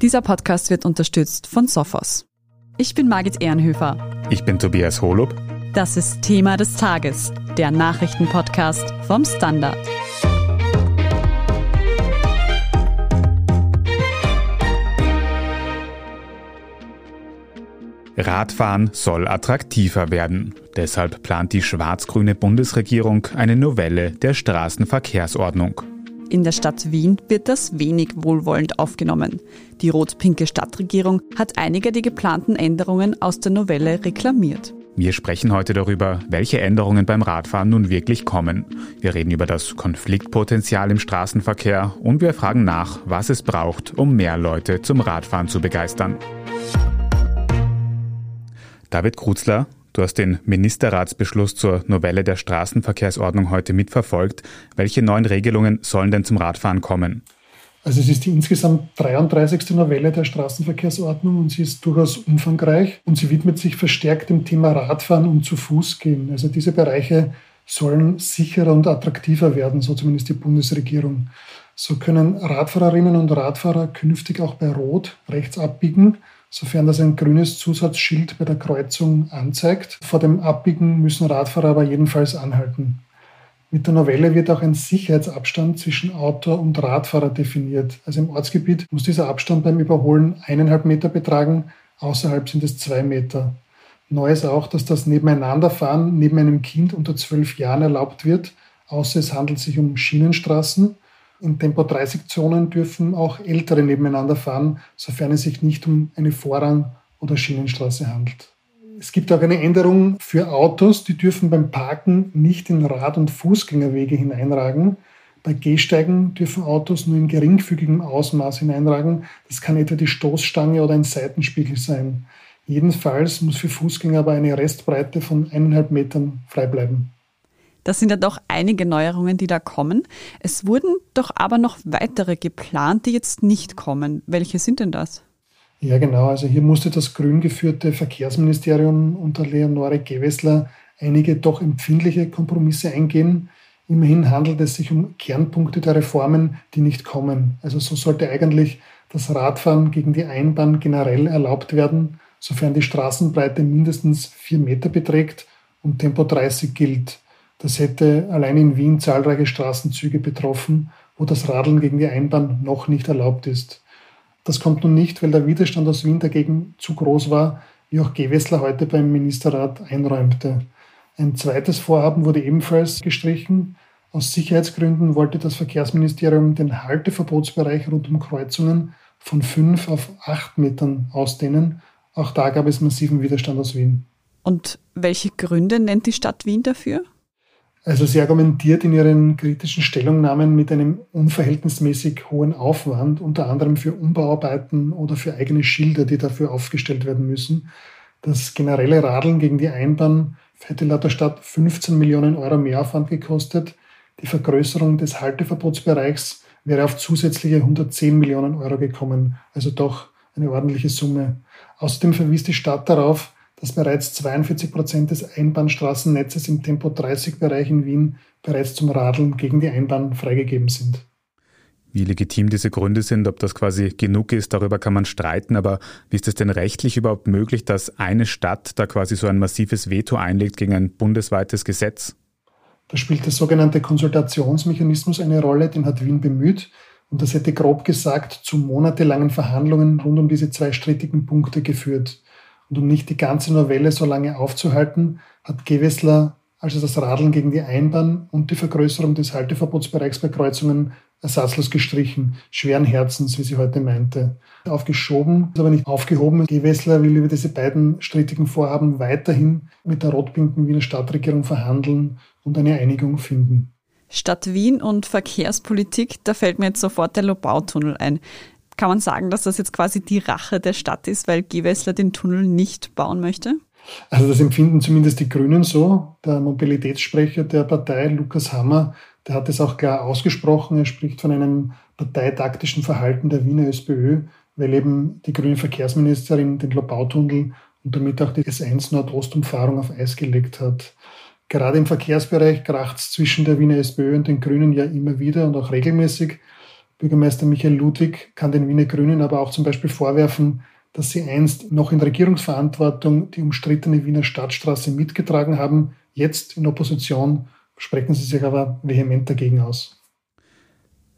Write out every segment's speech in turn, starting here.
Dieser Podcast wird unterstützt von Sophos. Ich bin Margit Ehrenhöfer. Ich bin Tobias Holub. Das ist Thema des Tages, der Nachrichtenpodcast vom Standard. Radfahren soll attraktiver werden. Deshalb plant die schwarz-grüne Bundesregierung eine Novelle der Straßenverkehrsordnung. In der Stadt Wien wird das wenig wohlwollend aufgenommen. Die rot-pinke Stadtregierung hat einige der geplanten Änderungen aus der Novelle reklamiert. Wir sprechen heute darüber, welche Änderungen beim Radfahren nun wirklich kommen. Wir reden über das Konfliktpotenzial im Straßenverkehr und wir fragen nach, was es braucht, um mehr Leute zum Radfahren zu begeistern. David Kruzler, du hast den Ministerratsbeschluss zur Novelle der Straßenverkehrsordnung heute mitverfolgt. Welche neuen Regelungen sollen denn zum Radfahren kommen? Also es ist die insgesamt 33. Novelle der Straßenverkehrsordnung und sie ist durchaus umfangreich und sie widmet sich verstärkt dem Thema Radfahren und zu Fuß gehen. Also diese Bereiche sollen sicherer und attraktiver werden, so zumindest die Bundesregierung. So können Radfahrerinnen und Radfahrer künftig auch bei Rot rechts abbiegen sofern das ein grünes Zusatzschild bei der Kreuzung anzeigt. Vor dem Abbiegen müssen Radfahrer aber jedenfalls anhalten. Mit der Novelle wird auch ein Sicherheitsabstand zwischen Auto und Radfahrer definiert. Also im Ortsgebiet muss dieser Abstand beim Überholen eineinhalb Meter betragen, außerhalb sind es zwei Meter. Neu ist auch, dass das Nebeneinanderfahren neben einem Kind unter zwölf Jahren erlaubt wird, außer es handelt sich um Schienenstraßen. In Tempo-30-Zonen dürfen auch Ältere nebeneinander fahren, sofern es sich nicht um eine Vorrang- oder Schienenstraße handelt. Es gibt auch eine Änderung für Autos, die dürfen beim Parken nicht in Rad- und Fußgängerwege hineinragen. Bei Gehsteigen dürfen Autos nur in geringfügigem Ausmaß hineinragen. Das kann etwa die Stoßstange oder ein Seitenspiegel sein. Jedenfalls muss für Fußgänger aber eine Restbreite von eineinhalb Metern frei bleiben. Das sind ja doch einige Neuerungen, die da kommen. Es wurden doch aber noch weitere geplant, die jetzt nicht kommen. Welche sind denn das? Ja, genau. Also hier musste das grün geführte Verkehrsministerium unter Leonore Gewessler einige doch empfindliche Kompromisse eingehen. Immerhin handelt es sich um Kernpunkte der Reformen, die nicht kommen. Also so sollte eigentlich das Radfahren gegen die Einbahn generell erlaubt werden, sofern die Straßenbreite mindestens vier Meter beträgt und Tempo 30 gilt. Das hätte allein in Wien zahlreiche Straßenzüge betroffen, wo das Radeln gegen die Einbahn noch nicht erlaubt ist. Das kommt nun nicht, weil der Widerstand aus Wien dagegen zu groß war, wie auch Gewessler heute beim Ministerrat einräumte. Ein zweites Vorhaben wurde ebenfalls gestrichen. Aus Sicherheitsgründen wollte das Verkehrsministerium den Halteverbotsbereich rund um Kreuzungen von fünf auf acht Metern ausdehnen. Auch da gab es massiven Widerstand aus Wien. Und welche Gründe nennt die Stadt Wien dafür? Also sie argumentiert in ihren kritischen Stellungnahmen mit einem unverhältnismäßig hohen Aufwand, unter anderem für Umbauarbeiten oder für eigene Schilder, die dafür aufgestellt werden müssen. Das generelle Radeln gegen die Einbahn hätte laut der Stadt 15 Millionen Euro Mehraufwand gekostet. Die Vergrößerung des Halteverbotsbereichs wäre auf zusätzliche 110 Millionen Euro gekommen, also doch eine ordentliche Summe. Außerdem verwies die Stadt darauf, dass bereits 42 Prozent des Einbahnstraßennetzes im Tempo-30-Bereich in Wien bereits zum Radeln gegen die Einbahn freigegeben sind. Wie legitim diese Gründe sind, ob das quasi genug ist, darüber kann man streiten. Aber wie ist es denn rechtlich überhaupt möglich, dass eine Stadt da quasi so ein massives Veto einlegt gegen ein bundesweites Gesetz? Da spielt der sogenannte Konsultationsmechanismus eine Rolle, den hat Wien bemüht. Und das hätte grob gesagt zu monatelangen Verhandlungen rund um diese zwei strittigen Punkte geführt. Und um nicht die ganze Novelle so lange aufzuhalten, hat Gewessler also das Radeln gegen die Einbahn und die Vergrößerung des Halteverbotsbereichs bei Kreuzungen ersatzlos gestrichen, schweren Herzens, wie sie heute meinte. Aufgeschoben, aber nicht aufgehoben. Gewessler will über diese beiden strittigen Vorhaben weiterhin mit der rot-pinken Wiener Stadtregierung verhandeln und eine Einigung finden. Stadt Wien und Verkehrspolitik, da fällt mir jetzt sofort der Lobautunnel ein. Kann man sagen, dass das jetzt quasi die Rache der Stadt ist, weil Gewessler den Tunnel nicht bauen möchte? Also das empfinden zumindest die Grünen so. Der Mobilitätssprecher der Partei, Lukas Hammer, der hat es auch klar ausgesprochen. Er spricht von einem parteitaktischen Verhalten der Wiener SPÖ, weil eben die grüne Verkehrsministerin den Lobautunnel und damit auch die S1 Nordostumfahrung auf Eis gelegt hat. Gerade im Verkehrsbereich kracht es zwischen der Wiener SPÖ und den Grünen ja immer wieder und auch regelmäßig. Bürgermeister Michael Ludwig kann den Wiener Grünen aber auch zum Beispiel vorwerfen, dass sie einst noch in Regierungsverantwortung die umstrittene Wiener Stadtstraße mitgetragen haben. Jetzt in Opposition sprechen sie sich aber vehement dagegen aus.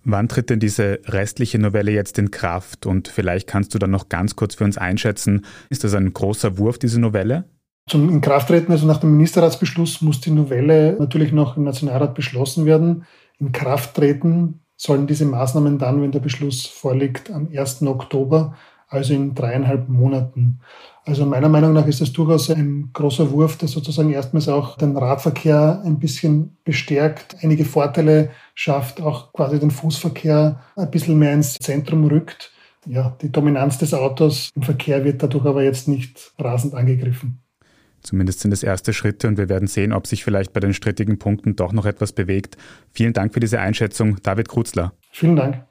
Wann tritt denn diese restliche Novelle jetzt in Kraft? Und vielleicht kannst du dann noch ganz kurz für uns einschätzen, ist das ein großer Wurf, diese Novelle? Zum Inkrafttreten, also nach dem Ministerratsbeschluss, muss die Novelle natürlich noch im Nationalrat beschlossen werden. In Kraft treten sollen diese Maßnahmen dann, wenn der Beschluss vorliegt, am 1. Oktober, also in dreieinhalb Monaten. Also meiner Meinung nach ist das durchaus ein großer Wurf, der sozusagen erstmals auch den Radverkehr ein bisschen bestärkt, einige Vorteile schafft, auch quasi den Fußverkehr ein bisschen mehr ins Zentrum rückt. Ja, die Dominanz des Autos im Verkehr wird dadurch aber jetzt nicht rasend angegriffen. Zumindest sind es erste Schritte und wir werden sehen, ob sich vielleicht bei den strittigen Punkten doch noch etwas bewegt. Vielen Dank für diese Einschätzung, David Krutzler. Vielen Dank.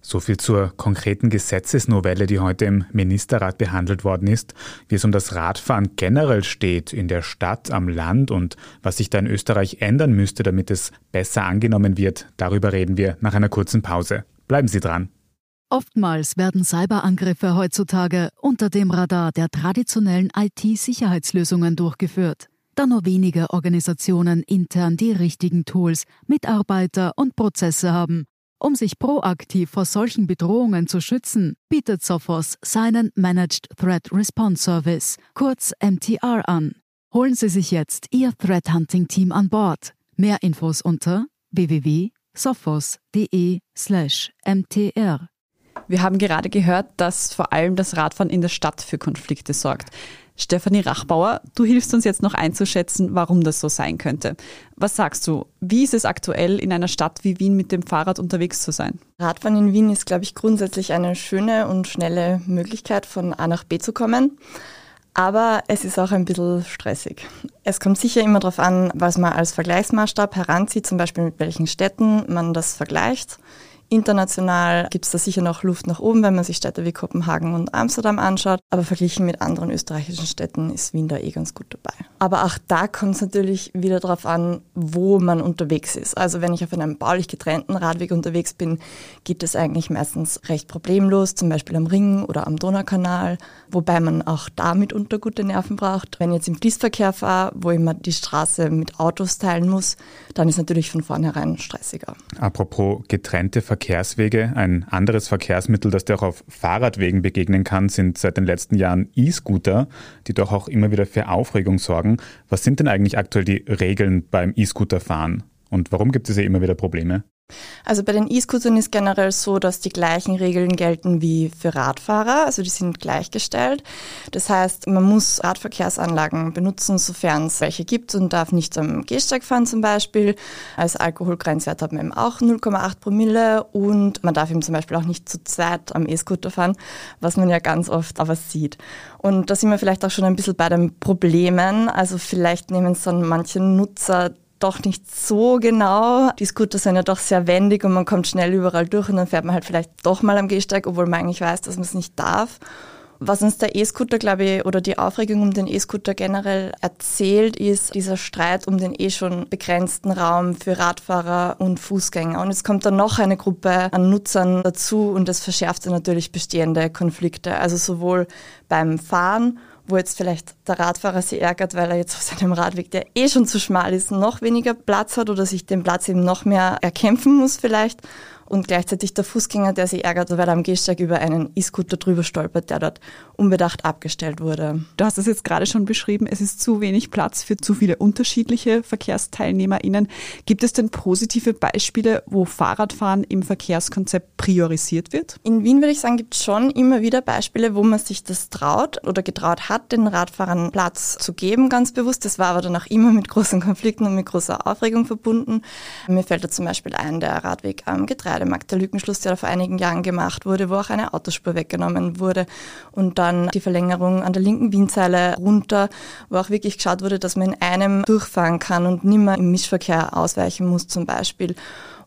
So viel zur konkreten Gesetzesnovelle, die heute im Ministerrat behandelt worden ist, wie es um das Radfahren generell steht in der Stadt, am Land und was sich da in Österreich ändern müsste, damit es besser angenommen wird. Darüber reden wir nach einer kurzen Pause. Bleiben Sie dran. Oftmals werden Cyberangriffe heutzutage unter dem Radar der traditionellen IT-Sicherheitslösungen durchgeführt, da nur wenige Organisationen intern die richtigen Tools, Mitarbeiter und Prozesse haben. Um sich proaktiv vor solchen Bedrohungen zu schützen, bietet Sophos seinen Managed Threat Response Service, kurz MTR, an. Holen Sie sich jetzt Ihr Threat Hunting Team an Bord. Mehr Infos unter www.sophos.de/mtr. Wir haben gerade gehört, dass vor allem das Radfahren in der Stadt für Konflikte sorgt. Stefanie Rachbauer, du hilfst uns jetzt noch einzuschätzen, warum das so sein könnte. Was sagst du? Wie ist es aktuell in einer Stadt wie Wien mit dem Fahrrad unterwegs zu sein? Radfahren in Wien ist, glaube ich, grundsätzlich eine schöne und schnelle Möglichkeit, von A nach B zu kommen. Aber es ist auch ein bisschen stressig. Es kommt sicher immer darauf an, was man als Vergleichsmaßstab heranzieht, zum Beispiel mit welchen Städten man das vergleicht. International gibt es da sicher noch Luft nach oben, wenn man sich Städte wie Kopenhagen und Amsterdam anschaut. Aber verglichen mit anderen österreichischen Städten ist Wien da eh ganz gut dabei. Aber auch da kommt es natürlich wieder darauf an, wo man unterwegs ist. Also wenn ich auf einem baulich getrennten Radweg unterwegs bin, geht es eigentlich meistens recht problemlos, zum Beispiel am Ring oder am Donaukanal, wobei man auch da mitunter gute Nerven braucht. Wenn ich jetzt im Fließverkehr fahre, wo ich mir die Straße mit Autos teilen muss, dann ist natürlich von vornherein stressiger. Apropos getrennte Verkehr Verkehrswege. Ein anderes Verkehrsmittel, das dir auch auf Fahrradwegen begegnen kann, sind seit den letzten Jahren E-Scooter, die doch auch immer wieder für Aufregung sorgen. Was sind denn eigentlich aktuell die Regeln beim E-Scooter-Fahren? Und warum gibt es ja immer wieder Probleme? Also bei den E-Scootern ist generell so, dass die gleichen Regeln gelten wie für Radfahrer, also die sind gleichgestellt. Das heißt, man muss Radverkehrsanlagen benutzen, sofern es welche gibt und darf nicht am Gehsteig fahren zum Beispiel. Als Alkoholgrenzwert hat man eben auch 0,8 Promille und man darf eben zum Beispiel auch nicht zu zweit am E-Scooter fahren, was man ja ganz oft aber sieht. Und da sind wir vielleicht auch schon ein bisschen bei den Problemen. Also vielleicht nehmen es dann manche Nutzer doch nicht so genau. Die Scooter sind ja doch sehr wendig und man kommt schnell überall durch und dann fährt man halt vielleicht doch mal am Gehsteig, obwohl man eigentlich weiß, dass man es nicht darf. Was uns der E-Scooter, glaube ich, oder die Aufregung um den E-Scooter generell erzählt, ist dieser Streit um den eh schon begrenzten Raum für Radfahrer und Fußgänger. Und jetzt kommt dann noch eine Gruppe an Nutzern dazu und das verschärft natürlich bestehende Konflikte. Also sowohl beim Fahren wo jetzt vielleicht der Radfahrer sich ärgert, weil er jetzt auf seinem Radweg, der eh schon zu schmal ist, noch weniger Platz hat oder sich den Platz eben noch mehr erkämpfen muss vielleicht und gleichzeitig der Fußgänger, der sich ärgert, weil er am Gehsteig über einen E-Scooter drüber stolpert, der dort unbedacht abgestellt wurde. Du hast es jetzt gerade schon beschrieben, es ist zu wenig Platz für zu viele unterschiedliche VerkehrsteilnehmerInnen. Gibt es denn positive Beispiele, wo Fahrradfahren im Verkehrskonzept priorisiert wird? In Wien würde ich sagen, gibt es schon immer wieder Beispiele, wo man sich das traut oder getraut hat, den Radfahrern Platz zu geben, ganz bewusst. Das war aber dann auch immer mit großen Konflikten und mit großer Aufregung verbunden. Mir fällt da zum Beispiel ein, der Radweg am Getreide Getreidemarkt, der Lückenschluss, der vor einigen Jahren gemacht wurde, wo auch eine Autospur weggenommen wurde und dann die Verlängerung an der linken Wienzeile runter, wo auch wirklich geschaut wurde, dass man in einem durchfahren kann und nimmer im Mischverkehr ausweichen muss zum Beispiel.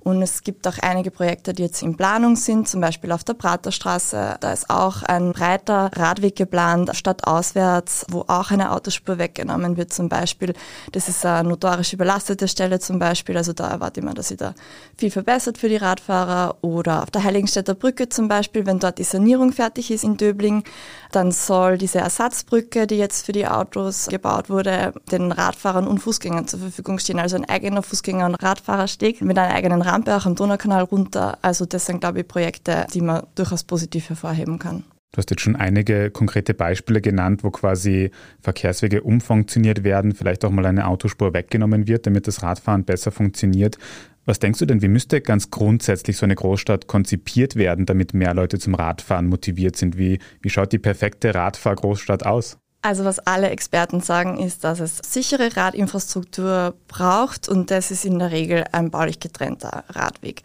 Und es gibt auch einige Projekte, die jetzt in Planung sind, zum Beispiel auf der Praterstraße. Da ist auch ein breiter Radweg geplant, stadtauswärts, wo auch eine Autospur weggenommen wird zum Beispiel. Das ist eine notorisch überlastete Stelle zum Beispiel. Also da erwarte ich mir, dass sich da viel verbessert für die Radfahrer. Oder auf der Heiligenstädter Brücke zum Beispiel, wenn dort die Sanierung fertig ist in Döbling, dann soll diese Ersatzbrücke, die jetzt für die Autos gebaut wurde, den Radfahrern und Fußgängern zur Verfügung stehen. Also ein eigener Fußgänger- und Radfahrersteg mit einer eigenen Rampe auch am Donaukanal runter. Also das sind, glaube ich, Projekte, die man durchaus positiv hervorheben kann. Du hast jetzt schon einige konkrete Beispiele genannt, wo quasi Verkehrswege umfunktioniert werden, vielleicht auch mal eine Autospur weggenommen wird, damit das Radfahren besser funktioniert. Was denkst du denn, wie müsste ganz grundsätzlich so eine Großstadt konzipiert werden, damit mehr Leute zum Radfahren motiviert sind? Wie, wie schaut die perfekte Radfahrgroßstadt aus? Also was alle Experten sagen, ist, dass es sichere Radinfrastruktur braucht und das ist in der Regel ein baulich getrennter Radweg.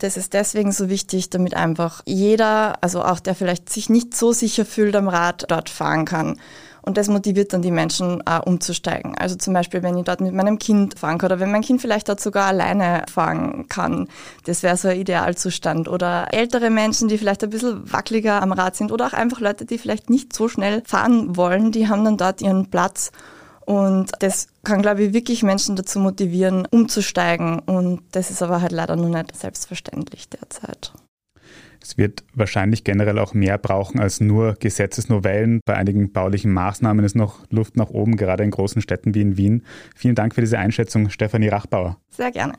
Das ist deswegen so wichtig, damit einfach jeder, also auch der vielleicht sich nicht so sicher fühlt am Rad, dort fahren kann. Und das motiviert dann die Menschen äh, umzusteigen. Also zum Beispiel, wenn ich dort mit meinem Kind fahren kann oder wenn mein Kind vielleicht dort sogar alleine fahren kann. Das wäre so ein Idealzustand. Oder ältere Menschen, die vielleicht ein bisschen wackeliger am Rad sind oder auch einfach Leute, die vielleicht nicht so schnell fahren wollen, die haben dann dort ihren Platz. Und das kann, glaube ich, wirklich Menschen dazu motivieren, umzusteigen. Und das ist aber halt leider noch nicht selbstverständlich derzeit. Es wird wahrscheinlich generell auch mehr brauchen als nur Gesetzesnovellen. Bei einigen baulichen Maßnahmen ist noch Luft nach oben, gerade in großen Städten wie in Wien. Vielen Dank für diese Einschätzung, Stefanie Rachbauer. Sehr gerne.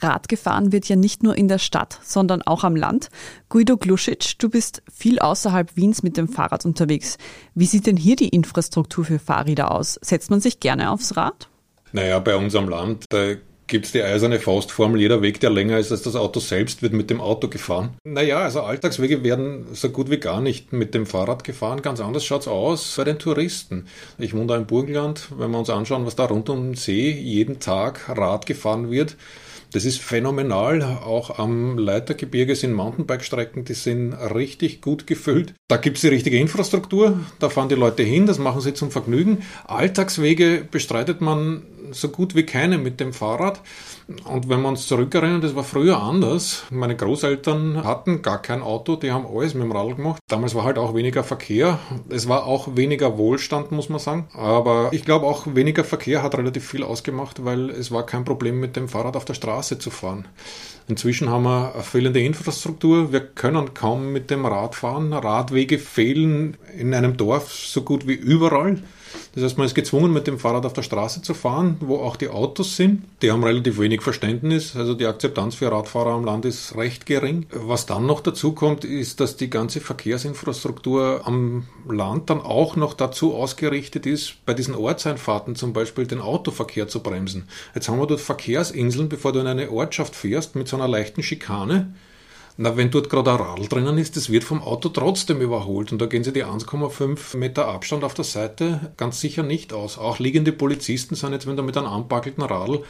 Rad gefahren wird ja nicht nur in der Stadt, sondern auch am Land. Guido Gluschitsch, du bist viel außerhalb Wiens mit dem Fahrrad unterwegs. Wie sieht denn hier die Infrastruktur für Fahrräder aus? Setzt man sich gerne aufs Rad? Naja, bei uns am Land, da gibt es die eiserne Faustformel, jeder Weg, der länger ist als das Auto selbst, wird mit dem Auto gefahren. Naja, also Alltagswege werden so gut wie gar nicht mit dem Fahrrad gefahren. Ganz anders schaut es aus bei den Touristen. Ich wohne da im Burgenland, wenn wir uns anschauen, was da rund um den See jeden Tag Rad gefahren wird. Das ist phänomenal. Auch am Leitergebirge sind Mountainbike-Strecken, die sind richtig gut gefüllt. Da gibt es die richtige Infrastruktur, da fahren die Leute hin, das machen sie zum Vergnügen. Alltagswege bestreitet man so gut wie keine mit dem Fahrrad. Und wenn wir uns zurückerinnern, das war früher anders. Meine Großeltern hatten gar kein Auto, die haben alles mit dem Radl gemacht. Damals war halt auch weniger Verkehr. Es war auch weniger Wohlstand, muss man sagen. Aber ich glaube auch weniger Verkehr hat relativ viel ausgemacht, weil es war kein Problem mit dem Fahrrad auf der Straße zu fahren. Inzwischen haben wir eine fehlende Infrastruktur. Wir können kaum mit dem Rad fahren. Radwege fehlen in einem Dorf so gut wie überall. Das heißt, man ist gezwungen, mit dem Fahrrad auf der Straße zu fahren, wo auch die Autos sind. Die haben relativ wenig Verständnis, also die Akzeptanz für Radfahrer am Land ist recht gering. Was dann noch dazu kommt, ist, dass die ganze Verkehrsinfrastruktur am Land dann auch noch dazu ausgerichtet ist, bei diesen Ortseinfahrten zum Beispiel den Autoverkehr zu bremsen. Jetzt haben wir dort Verkehrsinseln, bevor du in eine Ortschaft fährst, mit so einer leichten Schikane na, wenn dort gerade ein Radl drinnen ist, das wird vom Auto trotzdem überholt. Und da gehen sie die 1,5 Meter Abstand auf der Seite ganz sicher nicht aus. Auch liegende Polizisten sind jetzt, wenn du mit einem anpackelten Radl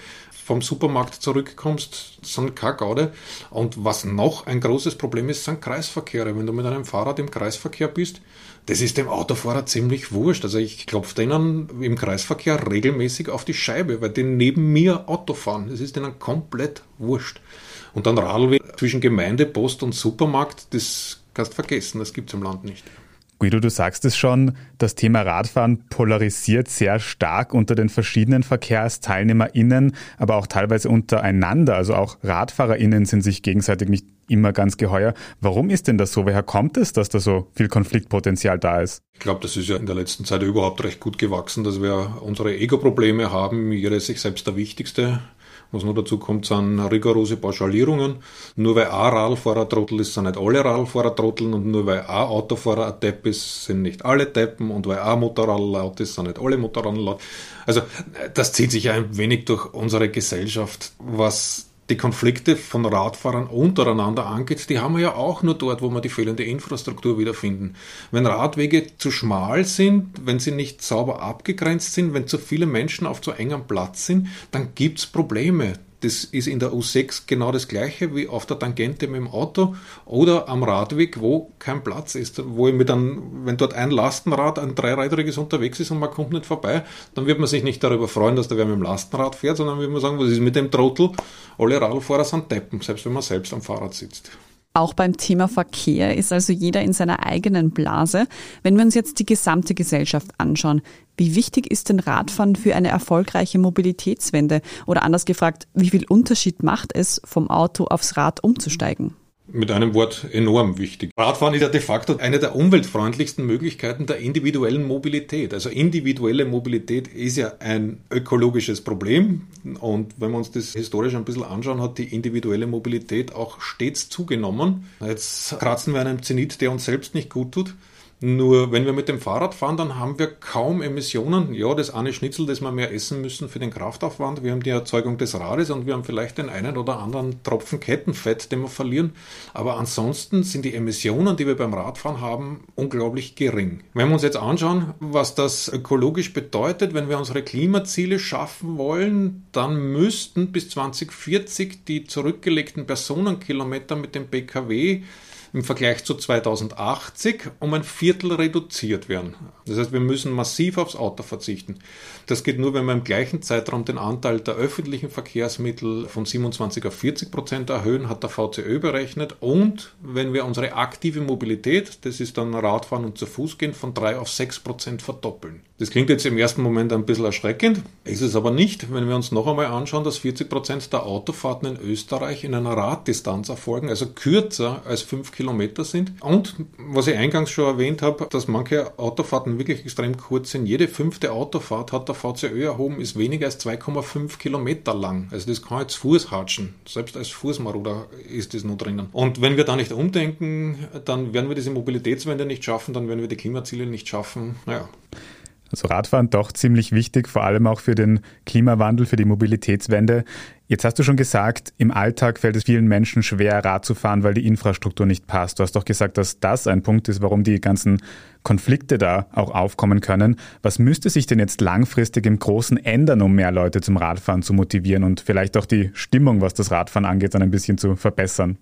vom Supermarkt zurückkommst, sind keine Gaude. Und was noch ein großes Problem ist, sind Kreisverkehre. Wenn du mit einem Fahrrad im Kreisverkehr bist, das ist dem Autofahrer ziemlich wurscht. Also ich klopfe denen im Kreisverkehr regelmäßig auf die Scheibe, weil die neben mir Auto fahren. Das ist denen komplett wurscht. Und dann Radlweg zwischen Gemeinde, Post und Supermarkt, das kannst du vergessen, das gibt es im Land nicht. Guido, du sagst es schon, das Thema Radfahren polarisiert sehr stark unter den verschiedenen VerkehrsteilnehmerInnen, aber auch teilweise untereinander. Also auch RadfahrerInnen sind sich gegenseitig nicht immer ganz geheuer. Warum ist denn das so? Woher kommt es, dass da so viel Konfliktpotenzial da ist? Ich glaube, das ist ja in der letzten Zeit überhaupt recht gut gewachsen, dass wir unsere Ego-Probleme haben. Jeder ist sich selbst der Wichtigste. Was noch dazu kommt, sind rigorose Pauschalierungen. Nur weil ein Radlfahrer Trottel ist, sind nicht alle Radlfahrer Trotteln und nur weil ein Autofahrer ein Depp ist, sind nicht alle Deppen und weil ein Motorrad laut ist, sind nicht alle Motorrad laut. Also das zieht sich ein wenig durch unsere Gesellschaft, was die Konflikte von Radfahrern untereinander angeht, die haben wir ja auch nur dort, wo wir die fehlende Infrastruktur wiederfinden. Wenn Radwege zu schmal sind, wenn sie nicht sauber abgegrenzt sind, wenn zu viele Menschen auf zu engem Platz sind, dann gibt's Probleme. Das ist in der U6 genau das gleiche wie auf der Tangente mit dem Auto oder am Radweg, wo kein Platz ist. Wo ich mir dann, wenn dort ein Lastenrad, ein dreirädriges unterwegs ist und man kommt nicht vorbei, dann wird man sich nicht darüber freuen, dass da wer mit dem Lastenrad fährt, sondern wird man sagen, was ist mit dem Trottel? Alle Radlfahrer sind Deppen, selbst wenn man selbst am Fahrrad sitzt. Auch beim Thema Verkehr ist also jeder in seiner eigenen Blase. Wenn wir uns jetzt die gesamte Gesellschaft anschauen, wie wichtig ist denn Radfahren für eine erfolgreiche Mobilitätswende? Oder anders gefragt, wie viel Unterschied macht es, vom Auto aufs Rad umzusteigen? Mit einem Wort enorm wichtig. Radfahren ist ja de facto eine der umweltfreundlichsten Möglichkeiten der individuellen Mobilität. Also individuelle Mobilität ist ja ein ökologisches Problem. Und wenn wir uns das historisch ein bisschen anschauen, hat die individuelle Mobilität auch stets zugenommen. Jetzt kratzen wir einem Zenit, der uns selbst nicht gut tut. Nur wenn wir mit dem Fahrrad fahren, dann haben wir kaum Emissionen. Ja, das eine Schnitzel, das wir mehr essen müssen für den Kraftaufwand. Wir haben die Erzeugung des Rades und wir haben vielleicht den einen oder anderen Tropfen Kettenfett, den wir verlieren. Aber ansonsten sind die Emissionen, die wir beim Radfahren haben, unglaublich gering. Wenn wir uns jetzt anschauen, was das ökologisch bedeutet, wenn wir unsere Klimaziele schaffen wollen, dann müssten bis 2040 die zurückgelegten Personenkilometer mit dem Pkw im Vergleich zu 2080 um ein Viertel reduziert werden. Das heißt, wir müssen massiv aufs Auto verzichten. Das geht nur, wenn wir im gleichen Zeitraum den Anteil der öffentlichen Verkehrsmittel von 27 auf 40 Prozent erhöhen, hat der VCÖ berechnet. Und wenn wir unsere aktive Mobilität, das ist dann Radfahren und zu Fuß gehen, von 3 auf 6 Prozent verdoppeln. Das klingt jetzt im ersten Moment ein bisschen erschreckend, ist es aber nicht, wenn wir uns noch einmal anschauen, dass 40 Prozent der Autofahrten in Österreich in einer Raddistanz erfolgen, also kürzer als 5 Kilometer sind. Und was ich eingangs schon erwähnt habe, dass manche Autofahrten wirklich extrem kurz sind. Jede fünfte Autofahrt hat der VCÖ erhoben, ist weniger als 2,5 Kilometer lang. Also das kann jetzt Fuß hatschen. Selbst als Fußmaruder ist das nur drinnen. Und wenn wir da nicht umdenken, dann werden wir diese Mobilitätswende nicht schaffen, dann werden wir die Klimaziele nicht schaffen. Naja. Also Radfahren doch ziemlich wichtig, vor allem auch für den Klimawandel, für die Mobilitätswende. Jetzt hast du schon gesagt, im Alltag fällt es vielen Menschen schwer, Rad zu fahren, weil die Infrastruktur nicht passt. Du hast doch gesagt, dass das ein Punkt ist, warum die ganzen Konflikte da auch aufkommen können. Was müsste sich denn jetzt langfristig im Großen ändern, um mehr Leute zum Radfahren zu motivieren und vielleicht auch die Stimmung, was das Radfahren angeht, dann ein bisschen zu verbessern?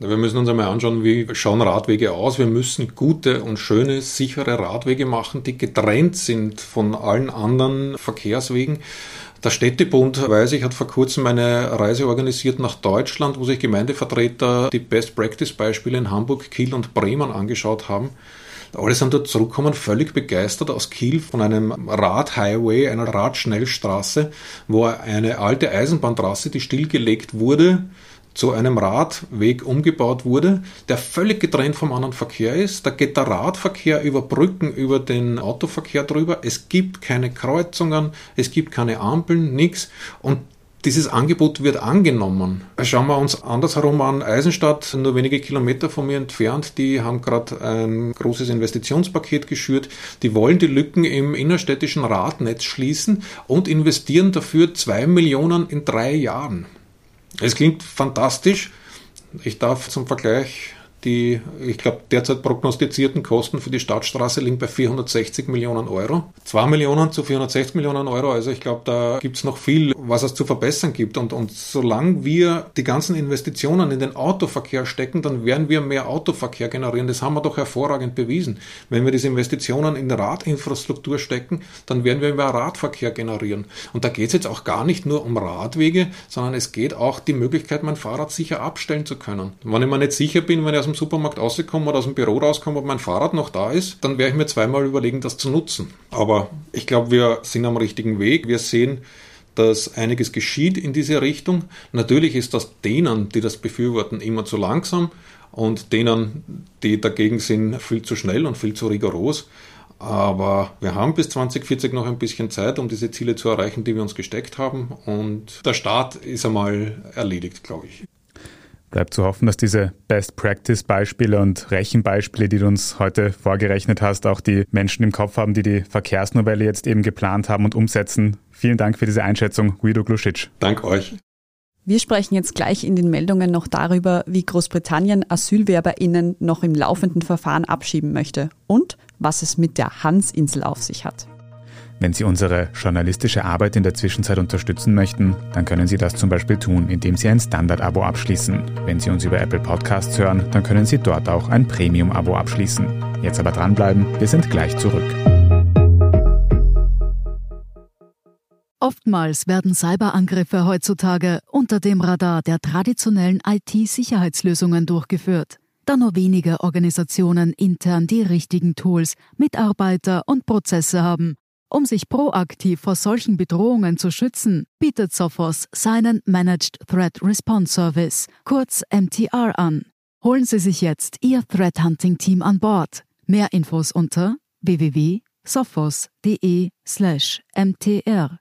Wir müssen uns einmal anschauen, wie schauen Radwege aus. Wir müssen gute und schöne, sichere Radwege machen, die getrennt sind von allen anderen Verkehrswegen. Der Städtebund, weiß ich, hat vor kurzem eine Reise organisiert nach Deutschland, wo sich Gemeindevertreter die Best-Practice-Beispiele in Hamburg, Kiel und Bremen angeschaut haben. Alle sind dort zurückgekommen, völlig begeistert aus Kiel von einem Radhighway, einer Radschnellstraße, wo eine alte Eisenbahntrasse, die stillgelegt wurde, zu einem Radweg umgebaut wurde, der völlig getrennt vom anderen Verkehr ist. Da geht der Radverkehr über Brücken, über den Autoverkehr drüber. Es gibt keine Kreuzungen, es gibt keine Ampeln, nichts. Und dieses Angebot wird angenommen. Schauen wir uns andersherum an. Eisenstadt, nur wenige Kilometer von mir entfernt, die haben gerade ein großes Investitionspaket geschürt. Die wollen die Lücken im innerstädtischen Radnetz schließen und investieren dafür zwei Millionen in drei Jahren. Es klingt fantastisch. Ich darf zum Vergleich die, ich glaube, derzeit prognostizierten Kosten für die Stadtstraße liegen bei 460 Millionen Euro. 2 Millionen zu 460 Millionen Euro. Also ich glaube, da gibt es noch viel, was es zu verbessern gibt. Und, und solange wir die ganzen Investitionen in den Autoverkehr stecken, dann werden wir mehr Autoverkehr generieren. Das haben wir doch hervorragend bewiesen. Wenn wir diese Investitionen in Radinfrastruktur stecken, dann werden wir mehr Radverkehr generieren. Und da geht es jetzt auch gar nicht nur um Radwege, sondern es geht auch die Möglichkeit, mein Fahrrad sicher abstellen zu können. Wenn ich mir nicht sicher bin, wenn ich aus dem dem Supermarkt rauskomme oder aus dem Büro rauskomme, ob mein Fahrrad noch da ist, dann werde ich mir zweimal überlegen, das zu nutzen. Aber ich glaube, wir sind am richtigen Weg. Wir sehen, dass einiges geschieht in diese Richtung. Natürlich ist das denen, die das befürworten, immer zu langsam und denen, die dagegen sind, viel zu schnell und viel zu rigoros. Aber wir haben bis 2040 noch ein bisschen Zeit, um diese Ziele zu erreichen, die wir uns gesteckt haben. Und der Start ist einmal erledigt, glaube ich. Bleibt zu hoffen, dass diese Best-Practice-Beispiele und Rechenbeispiele, die du uns heute vorgerechnet hast, auch die Menschen im Kopf haben, die die Verkehrsnovelle jetzt eben geplant haben und umsetzen. Vielen Dank für diese Einschätzung, Guido Gluschitsch. Dank euch. Wir sprechen jetzt gleich in den Meldungen noch darüber, wie Großbritannien AsylwerberInnen noch im laufenden Verfahren abschieben möchte und was es mit der Hansinsel auf sich hat. Wenn Sie unsere journalistische Arbeit in der Zwischenzeit unterstützen möchten, dann können Sie das zum Beispiel tun, indem Sie ein Standard-Abo abschließen. Wenn Sie uns über Apple Podcasts hören, dann können Sie dort auch ein Premium-Abo abschließen. Jetzt aber dranbleiben, wir sind gleich zurück. Oftmals werden Cyberangriffe heutzutage unter dem Radar der traditionellen IT-Sicherheitslösungen durchgeführt, da nur wenige Organisationen intern die richtigen Tools, Mitarbeiter und Prozesse haben, um sich proaktiv vor solchen Bedrohungen zu schützen, bietet Sophos seinen Managed Threat Response Service, kurz MTR, an. Holen Sie sich jetzt Ihr Threat Hunting Team an Bord. Mehr Infos unter www.sophos.de/mtr.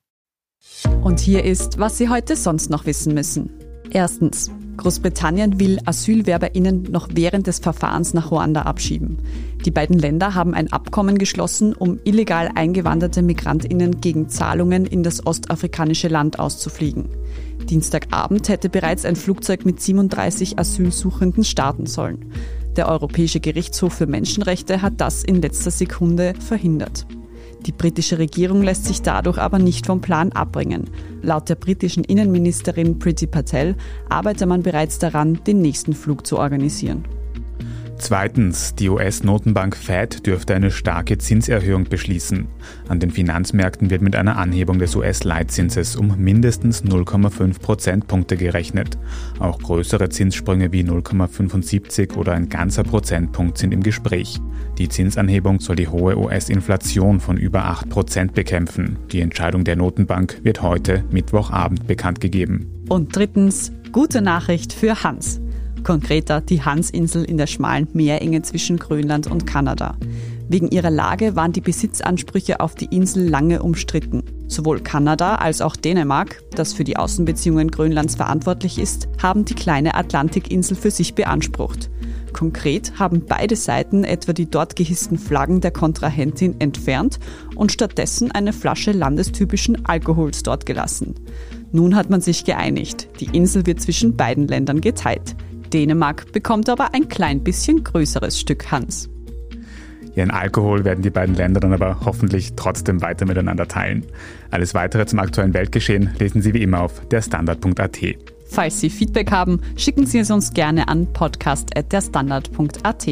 Und hier ist, was Sie heute sonst noch wissen müssen. Erstens. Großbritannien will AsylwerberInnen noch während des Verfahrens nach Ruanda abschieben. Die beiden Länder haben ein Abkommen geschlossen, um illegal eingewanderte MigrantInnen gegen Zahlungen in das ostafrikanische Land auszufliegen. Dienstagabend hätte bereits ein Flugzeug mit 37 Asylsuchenden starten sollen. Der Europäische Gerichtshof für Menschenrechte hat das in letzter Sekunde verhindert. Die britische Regierung lässt sich dadurch aber nicht vom Plan abbringen. Laut der britischen Innenministerin Priti Patel arbeite man bereits daran, den nächsten Flug zu organisieren. Zweitens, die US-Notenbank Fed dürfte eine starke Zinserhöhung beschließen. An den Finanzmärkten wird mit einer Anhebung des US-Leitzinses um mindestens 0,5 Prozentpunkte gerechnet. Auch größere Zinssprünge wie 0,75 oder ein ganzer Prozentpunkt sind im Gespräch. Die Zinsanhebung soll die hohe US-Inflation von über 8 Prozent bekämpfen. Die Entscheidung der Notenbank wird heute Mittwochabend bekannt gegeben. Und drittens, gute Nachricht für Hans. Konkreter die Hansinsel in der schmalen Meerenge zwischen Grönland und Kanada. Wegen ihrer Lage waren die Besitzansprüche auf die Insel lange umstritten. Sowohl Kanada als auch Dänemark, das für die Außenbeziehungen Grönlands verantwortlich ist, haben die kleine Atlantikinsel für sich beansprucht. Konkret haben beide Seiten etwa die dort gehissten Flaggen der Kontrahentin entfernt und stattdessen eine Flasche landestypischen Alkohols dort gelassen. Nun hat man sich geeinigt. Die Insel wird zwischen beiden Ländern geteilt. Dänemark bekommt aber ein klein bisschen größeres Stück Hans. Ihren Alkohol werden die beiden Länder dann aber hoffentlich trotzdem weiter miteinander teilen. Alles weitere zum aktuellen Weltgeschehen lesen Sie wie immer auf derstandard.at. Falls Sie Feedback haben, schicken Sie es uns gerne an podcast.derstandard.at.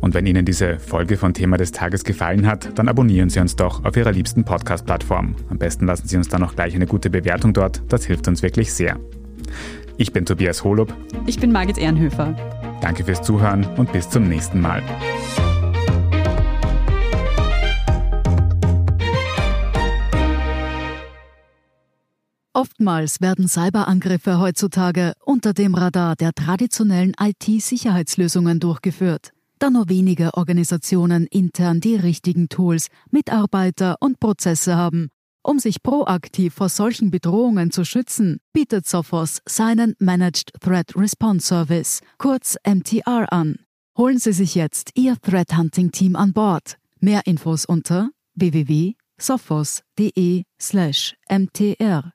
Und wenn Ihnen diese Folge von Thema des Tages gefallen hat, dann abonnieren Sie uns doch auf Ihrer liebsten Podcast-Plattform. Am besten lassen Sie uns dann noch gleich eine gute Bewertung dort, das hilft uns wirklich sehr. Ich bin Tobias Holub. Ich bin Margit Ehrenhöfer. Danke fürs Zuhören und bis zum nächsten Mal. Oftmals werden Cyberangriffe heutzutage unter dem Radar der traditionellen IT-Sicherheitslösungen durchgeführt, da nur wenige Organisationen intern die richtigen Tools, Mitarbeiter und Prozesse haben, um sich proaktiv vor solchen Bedrohungen zu schützen, bietet Sophos seinen Managed Threat Response Service, kurz MTR, an. Holen Sie sich jetzt Ihr Threat Hunting Team an Bord. Mehr Infos unter www.sophos.de/mtr.